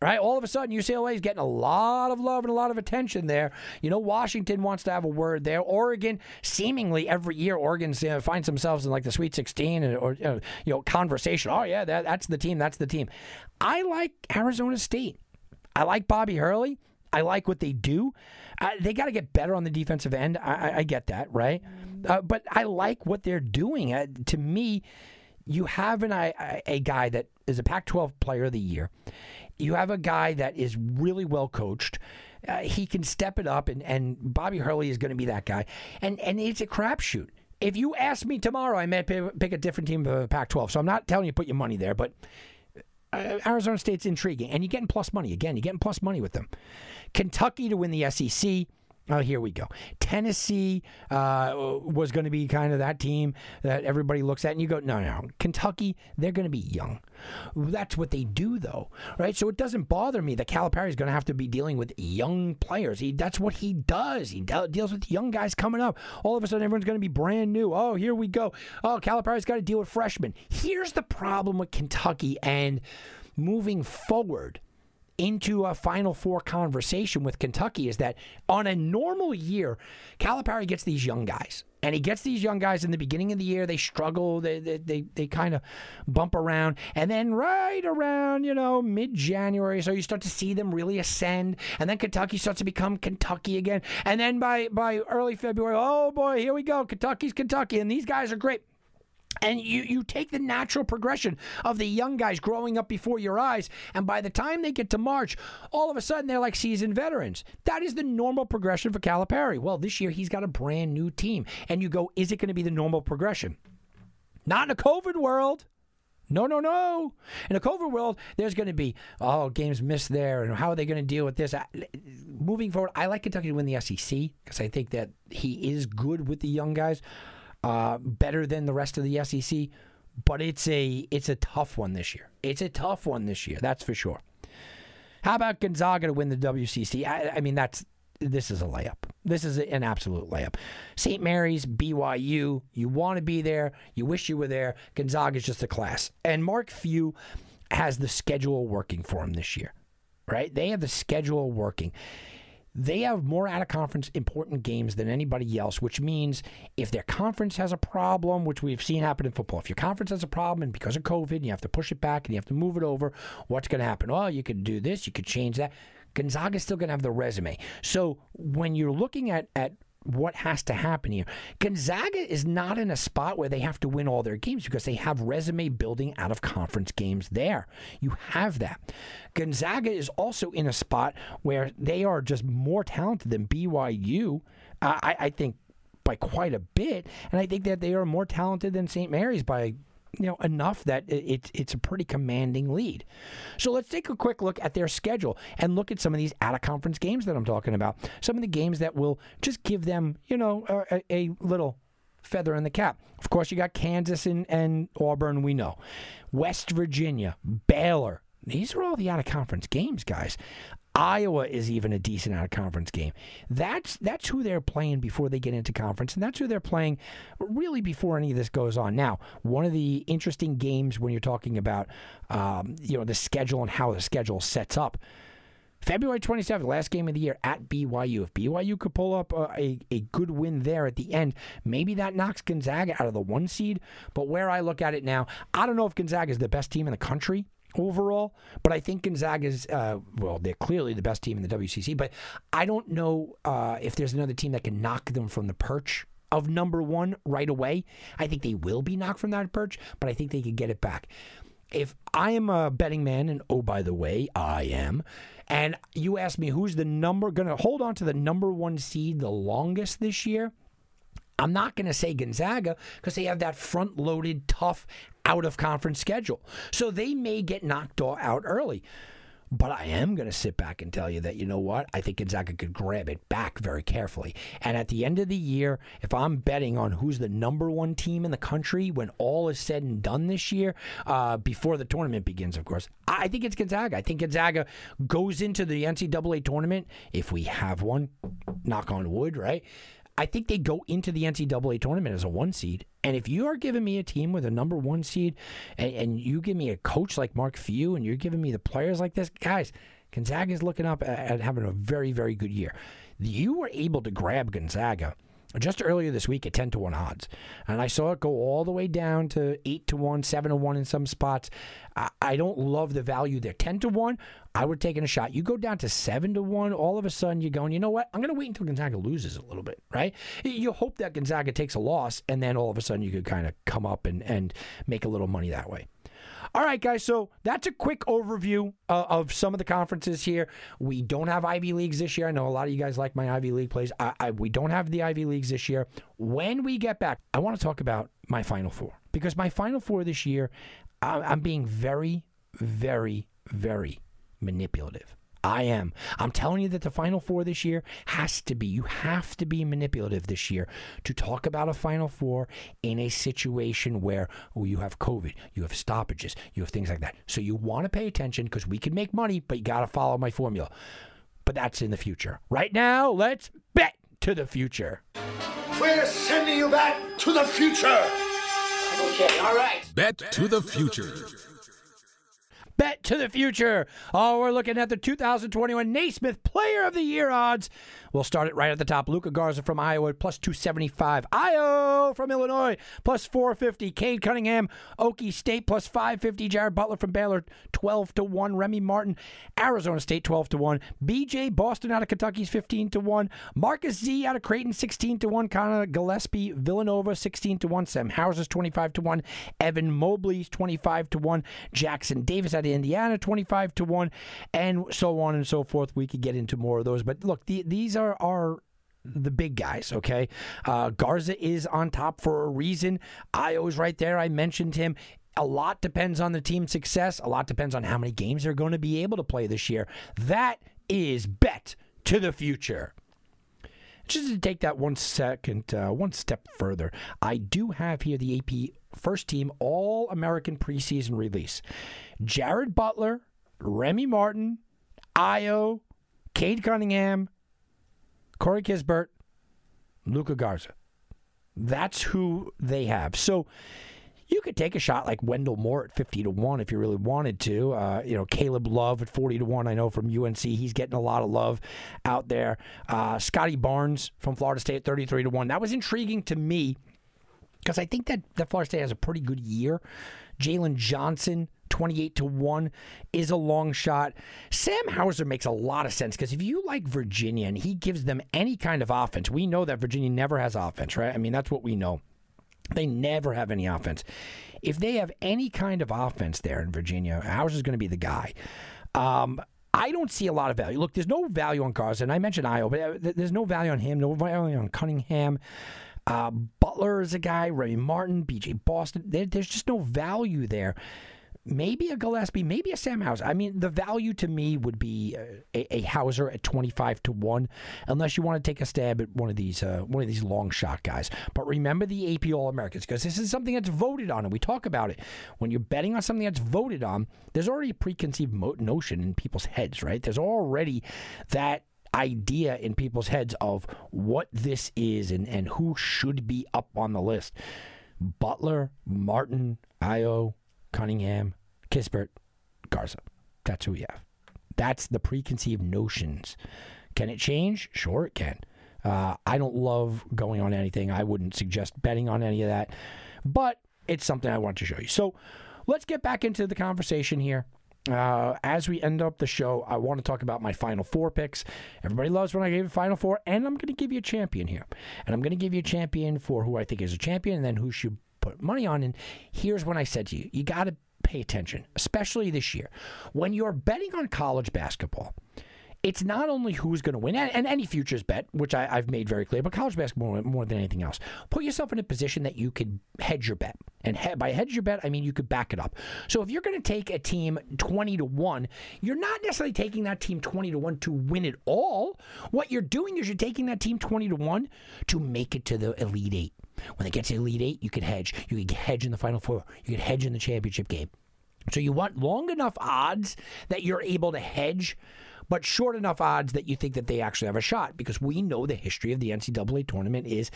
right? All of a sudden, UCLA is getting a lot of love and a lot of attention there. You know, Washington wants to have a word there. Oregon, seemingly every year, Oregon you know, finds themselves in like the Sweet 16 or, you know, conversation. Oh, yeah, that, that's the team. That's the team. I like Arizona State. I like Bobby Hurley. I like what they do. Uh, they got to get better on the defensive end. I, I get that, right? Uh, but I like what they're doing. Uh, to me, you have an, a, a guy that is a Pac 12 player of the year. You have a guy that is really well coached. Uh, he can step it up, and, and Bobby Hurley is going to be that guy. And, and it's a crapshoot. If you ask me tomorrow, I may pick a different team of Pac 12. So I'm not telling you to put your money there, but uh, Arizona State's intriguing, and you're getting plus money again. You're getting plus money with them. Kentucky to win the SEC. Oh, here we go. Tennessee uh, was going to be kind of that team that everybody looks at, and you go, no, no. Kentucky, they're going to be young. That's what they do, though, right? So it doesn't bother me that Calipari is going to have to be dealing with young players. He, that's what he does. He de- deals with young guys coming up. All of a sudden, everyone's going to be brand new. Oh, here we go. Oh, Calipari's got to deal with freshmen. Here's the problem with Kentucky and moving forward into a Final Four conversation with Kentucky is that on a normal year, Calipari gets these young guys. And he gets these young guys in the beginning of the year. They struggle. They they they, they kind of bump around, and then right around you know mid January, so you start to see them really ascend. And then Kentucky starts to become Kentucky again. And then by by early February, oh boy, here we go. Kentucky's Kentucky, and these guys are great. And you, you take the natural progression of the young guys growing up before your eyes, and by the time they get to March, all of a sudden they're like seasoned veterans. That is the normal progression for Calipari. Well, this year he's got a brand new team, and you go, is it going to be the normal progression? Not in a COVID world. No, no, no. In a COVID world, there's going to be, oh, games missed there, and how are they going to deal with this? Moving forward, I like Kentucky to win the SEC because I think that he is good with the young guys uh, better than the rest of the SEC, but it's a it's a tough one this year. It's a tough one this year, that's for sure. How about Gonzaga to win the WCC? I, I mean, that's this is a layup. This is an absolute layup. St. Mary's, BYU, you want to be there. You wish you were there. Gonzaga is just a class. And Mark Few has the schedule working for him this year, right? They have the schedule working they have more out of conference important games than anybody else, which means if their conference has a problem, which we've seen happen in football, if your conference has a problem and because of COVID, you have to push it back and you have to move it over, what's going to happen? Oh, you could do this, you could change that. Gonzaga's still going to have the resume. So when you're looking at, at what has to happen here. Gonzaga is not in a spot where they have to win all their games because they have resume building out of conference games there. You have that. Gonzaga is also in a spot where they are just more talented than BYU. Uh, I, I think by quite a bit, and I think that they are more talented than St. Mary's by you know enough that it's it's a pretty commanding lead. So let's take a quick look at their schedule and look at some of these out of conference games that I'm talking about. Some of the games that will just give them you know a, a little feather in the cap. Of course, you got Kansas and, and Auburn. We know West Virginia, Baylor. These are all the out of conference games, guys. Iowa is even a decent out of conference game. That's that's who they're playing before they get into conference, and that's who they're playing really before any of this goes on. Now, one of the interesting games when you're talking about um, you know the schedule and how the schedule sets up. February 27th, last game of the year at BYU. If BYU could pull up a, a, a, good win there at the end, maybe that knocks Gonzaga out of the one seed. But where I look at it now, I don't know if Gonzaga is the best team in the country overall, but I think Gonzaga is, uh, well, they're clearly the best team in the WCC, but I don't know uh, if there's another team that can knock them from the perch of number one right away. I think they will be knocked from that perch, but I think they could get it back. If I am a betting man, and oh, by the way, I am, and you ask me who's the number, going to hold on to the number one seed the longest this year, I'm not going to say Gonzaga because they have that front loaded, tough, out of conference schedule. So they may get knocked out early. But I am going to sit back and tell you that, you know what? I think Gonzaga could grab it back very carefully. And at the end of the year, if I'm betting on who's the number one team in the country when all is said and done this year, uh, before the tournament begins, of course, I think it's Gonzaga. I think Gonzaga goes into the NCAA tournament, if we have one, knock on wood, right? I think they go into the NCAA tournament as a one seed. And if you are giving me a team with a number one seed and, and you give me a coach like Mark Few and you're giving me the players like this, guys, Gonzaga is looking up at, having a very, very good year. You were able to grab Gonzaga just earlier this week at 10 to 1 odds. And I saw it go all the way down to 8 to 1, 7 to 1 in some spots. I, I don't love the value there. 10 to 1, I would take in a shot. You go down to 7 to 1, all of a sudden you're going, you know what? I'm going to wait until Gonzaga loses a little bit, right? You hope that Gonzaga takes a loss, and then all of a sudden you could kind of come up and, and make a little money that way. All right, guys. So that's a quick overview uh, of some of the conferences here. We don't have Ivy Leagues this year. I know a lot of you guys like my Ivy League plays. I, I, we don't have the Ivy Leagues this year. When we get back, I want to talk about my Final Four because my Final Four this year, I, I'm being very, very, very manipulative. I am. I'm telling you that the Final Four this year has to be, you have to be manipulative this year to talk about a Final Four in a situation where oh, you have COVID, you have stoppages, you have things like that. So you want to pay attention because we can make money, but you got to follow my formula. But that's in the future. Right now, let's bet to the future. We're sending you back to the future. Okay, all right. Bet to the future. Bet to the future. Oh, we're looking at the 2021 Naismith Player of the Year odds. We'll start it right at the top. Luka Garza from Iowa, plus 275. Ayo from Illinois, plus 450. Cade Cunningham, Okie State, plus 550. Jared Butler from Baylor, 12 to 1. Remy Martin, Arizona State, 12 to 1. BJ Boston out of Kentucky is 15 to 1. Marcus Z out of Creighton, 16 to 1. Connor Gillespie, Villanova, 16 to 1. Sam Hauser's 25 to 1. Evan Mobley's 25 to 1. Jackson Davis out of Indiana, 25 to 1. And so on and so forth. We could get into more of those. But look, the, these are, are the big guys, okay? Uh, Garza is on top for a reason. Ayo's right there. I mentioned him. A lot depends on the team's success. A lot depends on how many games they're going to be able to play this year. That is bet to the future. Just to take that one second, uh, one step further, I do have here the AP first team All American preseason release. Jared Butler, Remy Martin, Ayo, Cade Cunningham, Corey Kispert, Luka Garza. That's who they have. So you could take a shot like Wendell Moore at 50 to 1 if you really wanted to. Uh, you know, Caleb Love at 40 to 1. I know from UNC, he's getting a lot of love out there. Uh, Scottie Barnes from Florida State at 33 to 1. That was intriguing to me because I think that, that Florida State has a pretty good year. Jalen Johnson 28 to 1 is a long shot. Sam Hauser makes a lot of sense because if you like Virginia and he gives them any kind of offense, we know that Virginia never has offense, right? I mean, that's what we know. They never have any offense. If they have any kind of offense there in Virginia, Hauser's going to be the guy. Um, I don't see a lot of value. Look, there's no value on and I mentioned Ayo, but uh, there's no value on him, no value on Cunningham. Uh, Butler is a guy, Remy Martin, BJ Boston. There, there's just no value there. Maybe a Gillespie, maybe a Sam Hauser. I mean, the value to me would be a, a Hauser at twenty five to one, unless you want to take a stab at one of these uh, one of these long shot guys. But remember the AP All Americans because this is something that's voted on, and we talk about it. When you're betting on something that's voted on, there's already a preconceived mo- notion in people's heads, right? There's already that idea in people's heads of what this is and, and who should be up on the list. Butler, Martin, Ayo, Cunningham, Kispert, Garza. That's who we have. That's the preconceived notions. Can it change? Sure, it can. Uh, I don't love going on anything. I wouldn't suggest betting on any of that, but it's something I want to show you. So let's get back into the conversation here. Uh, as we end up the show, I want to talk about my final four picks. Everybody loves when I give a final four, and I'm going to give you a champion here. And I'm going to give you a champion for who I think is a champion, and then who should put money on. And here's what I said to you, you got to pay attention, especially this year. When you're betting on college basketball, it's not only who's going to win, and, and, any futures bet, which I, have made very clear, but college basketball more, more, than anything else. Put yourself in a position that you could hedge your bet. And he, by hedge your bet, I mean you could back it up. So if you're going to take a team 20 to 1, you're not necessarily taking that team 20 to 1 to win it all. What you're doing is you're taking that team 20 to 1 to make it to the Elite Eight. When they get to Elite Eight, you could hedge. You could hedge in the Final Four. You could hedge in the championship game. So you want long enough odds that you're able to hedge but short enough odds that you think that they actually have a shot because we know the history of the NCAA tournament is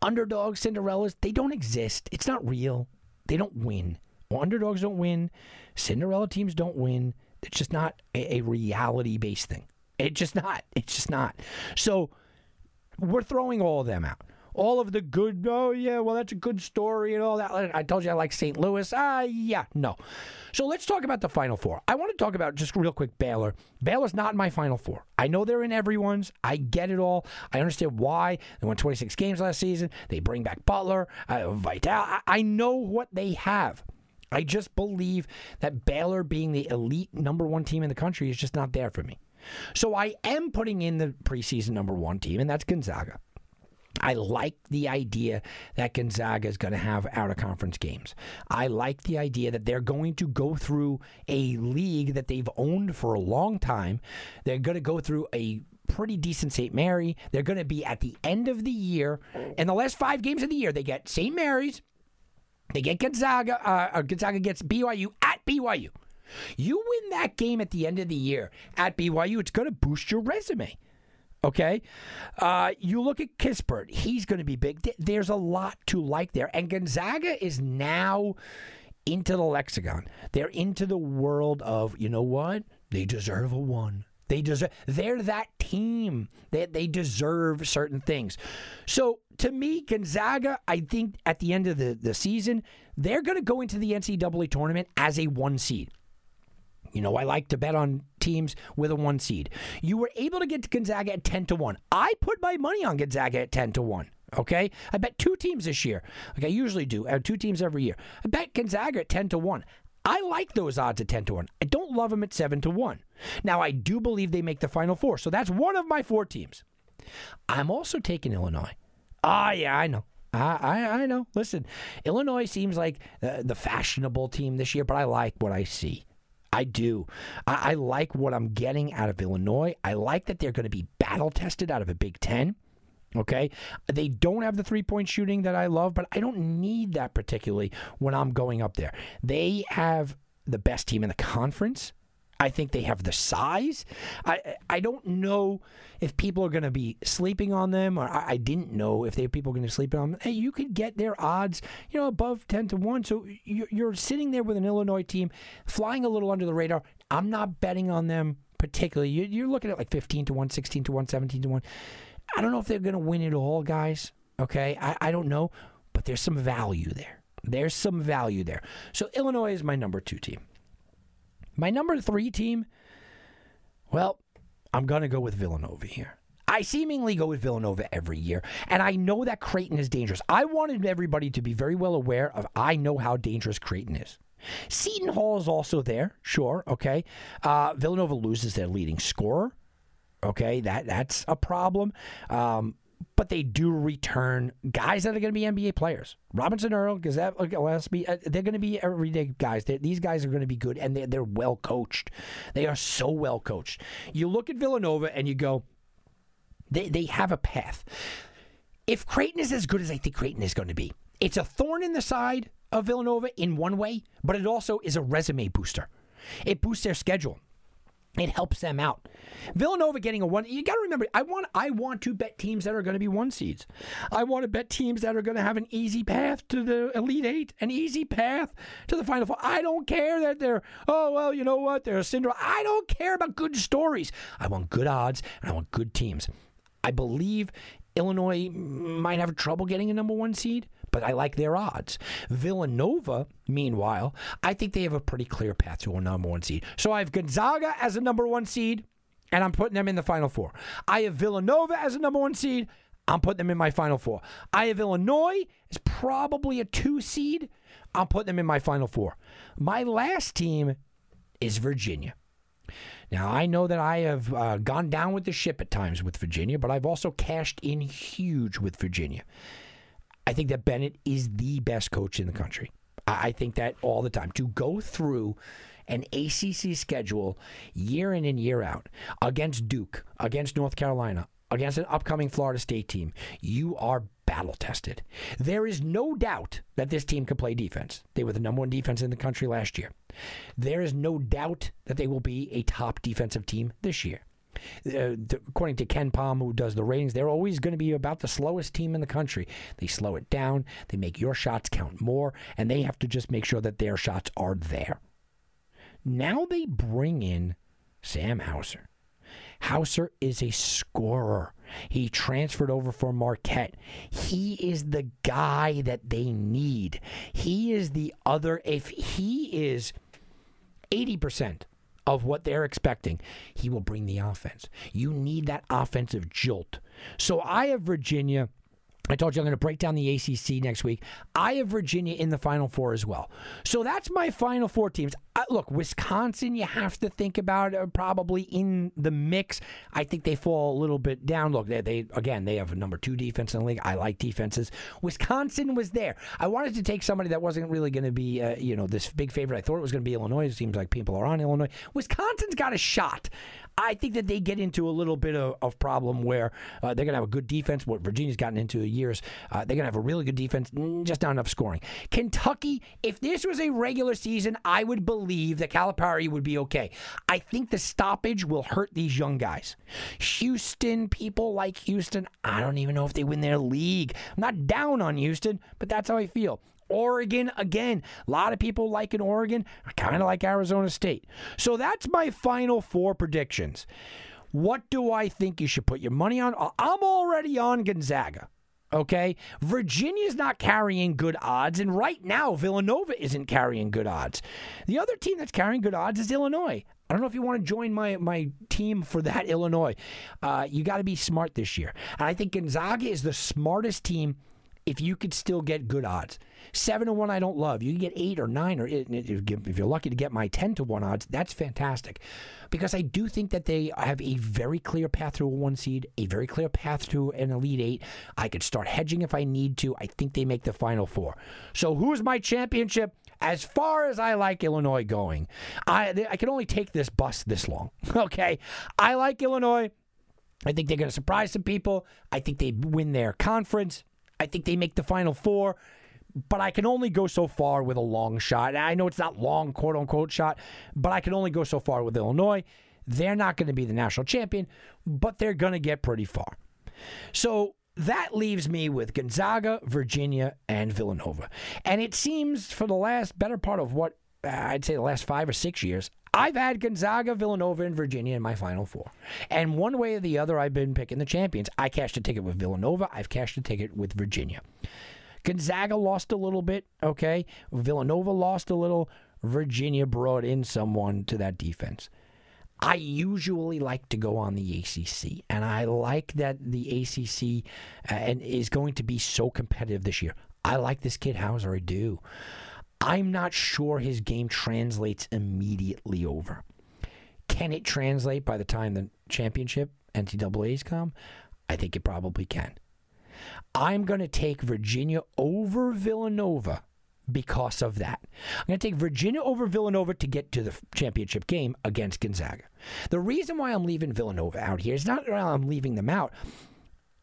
underdogs, Cinderellas, they don't exist. It's not real. They don't win. Underdogs don't win. Cinderella teams don't win. It's just not a, a reality based thing. It's just not. It's just not. So we're throwing all of them out all of the good, oh, yeah, well, that's a good story and all that. I told you I like St. Louis. Ah, uh, yeah, no. So let's talk about the Final Four. I want to talk about just real quick Baylor. Baylor's not in my Final Four. I know they're in everyone's. I get it all. I understand why. They won 26 games last season. They bring back Butler, uh, Vital. I, I know what they have. I just believe that Baylor being the elite number one team in the country is just not there for me. So I am putting in the preseason number one team, and that's Gonzaga. I like the idea that Gonzaga is going to have out of conference games. I like the idea that they're going to go through a league that they've owned for a long time. They're going to go through a pretty decent St. Mary. They're going to be at the end of the year. In the last five games of the year, they get St. Mary's, they get Gonzaga, uh, Gonzaga gets BYU at BYU. You win that game at the end of the year at BYU, it's going to boost your resume. Okay. Uh, you look at Kispert, he's going to be big. There's a lot to like there. And Gonzaga is now into the lexicon. They're into the world of, you know what? They deserve a one. They deserve they're that team. They, they deserve certain things. So to me, Gonzaga, I think at the end of the, the season, they're going to go into the NCAA tournament as a one seed. You know, I like to bet on teams with a one seed. You were able to get to Gonzaga at 10 to 1. I put my money on Gonzaga at 10 to 1. Okay? I bet two teams this year, like I usually do. I have two teams every year. I bet Gonzaga at 10 to 1. I like those odds at 10 to 1. I don't love them at 7 to 1. Now, I do believe they make the Final Four. So that's one of my four teams. I'm also taking Illinois. Ah, yeah, I know. I, I, I know. Listen, Illinois seems like the, the fashionable team this year, but I like what I see. I do. I, I like what I'm getting out of Illinois. I like that they're going to be battle tested out of a Big Ten. Okay. They don't have the three point shooting that I love, but I don't need that particularly when I'm going up there. They have the best team in the conference. I think they have the size. I I don't know if people are going to be sleeping on them, or I, I didn't know if they people are going to sleep on them. Hey, you could get their odds, you know, above ten to one. So you're, sitting there with an Illinois team flying a little under the radar. I'm not betting on them particularly. You, you're looking at like 15 to 1, 16 to 1, 17 to 1. I don't know if they're going to win it all, guys. Okay. I, I don't know, but there's some value there. There's some value there. So Illinois is my number two team. My number three team, well, I'm going to go with Villanova here. I seemingly go with Villanova every year, and I know that Creighton is dangerous. I wanted everybody to be very well aware of I know how dangerous Creighton is. Seton Hall is also there, sure, okay. Uh, Villanova loses their leading scorer, okay. That that's a problem. Um, but they do return guys that are going to be NBA players. Robinson Earl, Gazette, Gillespie, uh, they're going to be everyday guys. They're, these guys are going to be good, and they're, they're well coached. They are so well coached. You look at Villanova and you go, they, they have a path. If Creighton is as good as I think Creighton is going to be, it's a thorn in the side of Villanova in one way, but it also is a resume booster. It boosts their schedule. It helps them out. Villanova getting a one. You got to remember, I want I want to bet teams that are going to be one seeds. I want to bet teams that are going to have an easy path to the Elite Eight, an easy path to the Final Four. I don't care that they're oh well, you know what? They're a Cinderella. I don't care about good stories. I want good odds and I want good teams. I believe Illinois might have trouble getting a number one seed but I like their odds. Villanova, meanwhile, I think they have a pretty clear path to a number one seed. So I have Gonzaga as a number one seed, and I'm putting them in the Final Four. I have Villanova as a number one seed. I'm putting them in my Final Four. I have Illinois as probably a two seed. I'm putting them in my Final Four. My last team is Virginia. Now, I know that I have uh, gone down with the ship at times with Virginia, but I've also cashed in huge with Virginia. I think that Bennett is the best coach in the country. I think that all the time. To go through an ACC schedule year in and year out against Duke, against North Carolina, against an upcoming Florida State team, you are battle tested. There is no doubt that this team can play defense. They were the number one defense in the country last year. There is no doubt that they will be a top defensive team this year uh, according to KenPom, who does the ratings, they're always going to be about the slowest team in the country. They slow it down, they make your shots count more, and they have to just make sure that their shots are there. Now they bring in Sam Hauser. Hauser is a scorer. He transferred over for Marquette. He is the guy that they need. He is the other. If he is 80% of what they're expecting, he will bring the offense. You need that offensive jolt. So I have Virginia I told you I'm going to break down the ACC next week. I have Virginia in the Final Four as well. So that's my Final Four teams. Look, Wisconsin, you have to think about uh, probably in the mix. I think they fall a little bit down. Look, they, they again they have a number two defense in the league. I like defenses. Wisconsin was there. I wanted to take somebody that wasn't really going to be uh, you know this big favorite. I thought it was going to be Illinois. It seems like people are on Illinois. Wisconsin's got a shot. I think that they get into a little bit of, of problem where uh, they're going to have a good defense. What Virginia's gotten into years, uh, they're going to have a really good defense, just not enough scoring. Kentucky, if this was a regular season, I would believe that Calipari would be okay. I think the stoppage will hurt these young guys. Houston, people like Houston, I don't even know if they win their league. I'm not down on Houston, but that's how I feel. Oregon again. A lot of people like in Oregon. I kind of like Arizona State. So that's my final four predictions. What do I think you should put your money on? I'm already on Gonzaga. Okay. Virginia's not carrying good odds. And right now, Villanova isn't carrying good odds. The other team that's carrying good odds is Illinois. I don't know if you want to join my, my team for that, Illinois. Uh, you got to be smart this year. And I think Gonzaga is the smartest team if you could still get good odds. Seven to one, I don't love. You can get eight or nine, or if you're lucky to get my ten to one odds, that's fantastic. Because I do think that they have a very clear path to a one seed, a very clear path to an elite eight. I could start hedging if I need to. I think they make the final four. So who's my championship? As far as I like Illinois going, I I can only take this bus this long. [LAUGHS] Okay, I like Illinois. I think they're going to surprise some people. I think they win their conference. I think they make the final four but I can only go so far with a long shot. I know it's not long, quote unquote, shot, but I can only go so far with Illinois. They're not going to be the national champion, but they're going to get pretty far. So that leaves me with Gonzaga, Virginia, and Villanova. And it seems for the last better part of what uh, I'd say the last five or six years, I've had Gonzaga, Villanova, and Virginia in my final four. And one way or the other, I've been picking the champions. I cashed a ticket with Villanova, I've cashed a ticket with Virginia. Gonzaga lost a little bit, okay? Villanova lost a little. Virginia brought in someone to that defense. I usually like to go on the ACC, and I like that the ACC uh, and is going to be so competitive this year. I like this kid Hauser, I do. I'm not sure his game translates immediately over. Can it translate by the time the championship NCAA's come? I think it probably can. I'm going to take Virginia over Villanova because of that. I'm going to take Virginia over Villanova to get to the championship game against Gonzaga. The reason why I'm leaving Villanova out here is not that I'm leaving them out,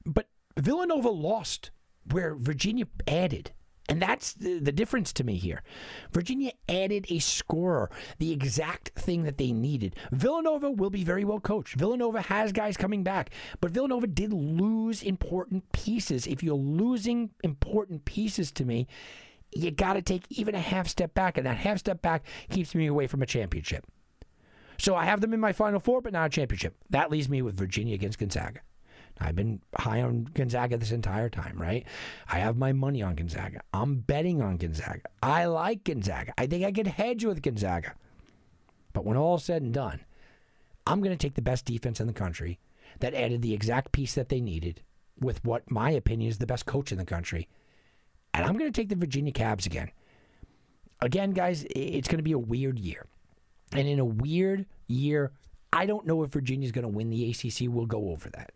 but Villanova lost where Virginia added. And that's the, the difference to me here. Virginia added a scorer, the exact thing that they needed. Villanova will be very well coached. Villanova has guys coming back, but Villanova did lose important pieces. If you're losing important pieces to me, you got to take even a half step back, and that half step back keeps me away from a championship. So I have them in my Final Four, but not a championship. That leaves me with Virginia against Gonzaga. I've been high on Gonzaga this entire time, right? I have my money on Gonzaga. I'm betting on Gonzaga. I like Gonzaga. I think I could hedge with Gonzaga. But when all's said and done, I'm going to take the best defense in the country that added the exact piece that they needed with what my opinion is the best coach in the country. And I'm going to take the Virginia Cavs again. Again, guys, it's going to be a weird year. And in a weird year, I don't know if Virginia's going to win the ACC. We'll go over that.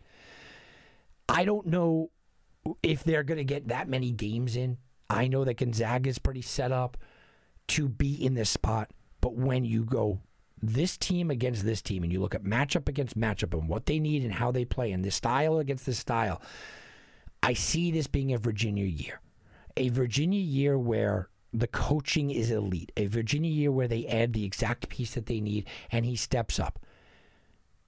I don't know if they're going to get that many games in. I know that Gonzaga is pretty set up to be in this spot, but when you go this team against this team and you look at matchup against matchup and what they need and how they play and this style against this style, I see this being a Virginia year. A Virginia year where the coaching is elite. A Virginia year where they add the exact piece that they need and he steps up.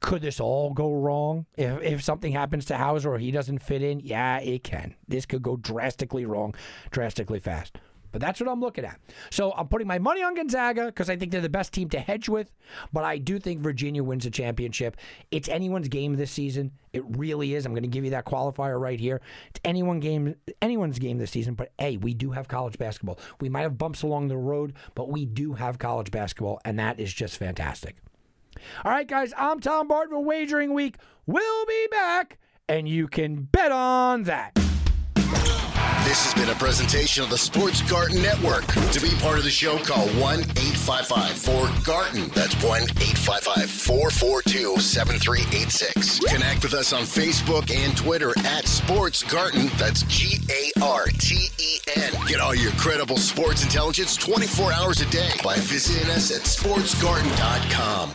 Could this all go wrong if, if something happens to Hauser or he doesn't fit in? Yeah, it can. This could go drastically wrong, drastically fast. But that's what I'm looking at. So I'm putting my money on Gonzaga because I think they're the best team to hedge with. But I do think Virginia wins a championship. It's anyone's game this season. It really is. I'm going to give you that qualifier right here. It's anyone game, anyone's game this season. But hey, we do have college basketball. We might have bumps along the road, but we do have college basketball, and that is just fantastic. All right, guys, I'm Tom Barton for Wagering Week. We'll be back, and you can bet on that. This has been a presentation of the Sports Garten Network. To be part of the show, call 1 855 4 Garten. That's 1 855 442 7386. Connect with us on Facebook and Twitter at Sports Garten. That's G A R T E N. Get all your credible sports intelligence 24 hours a day by visiting us at sportsgarten.com.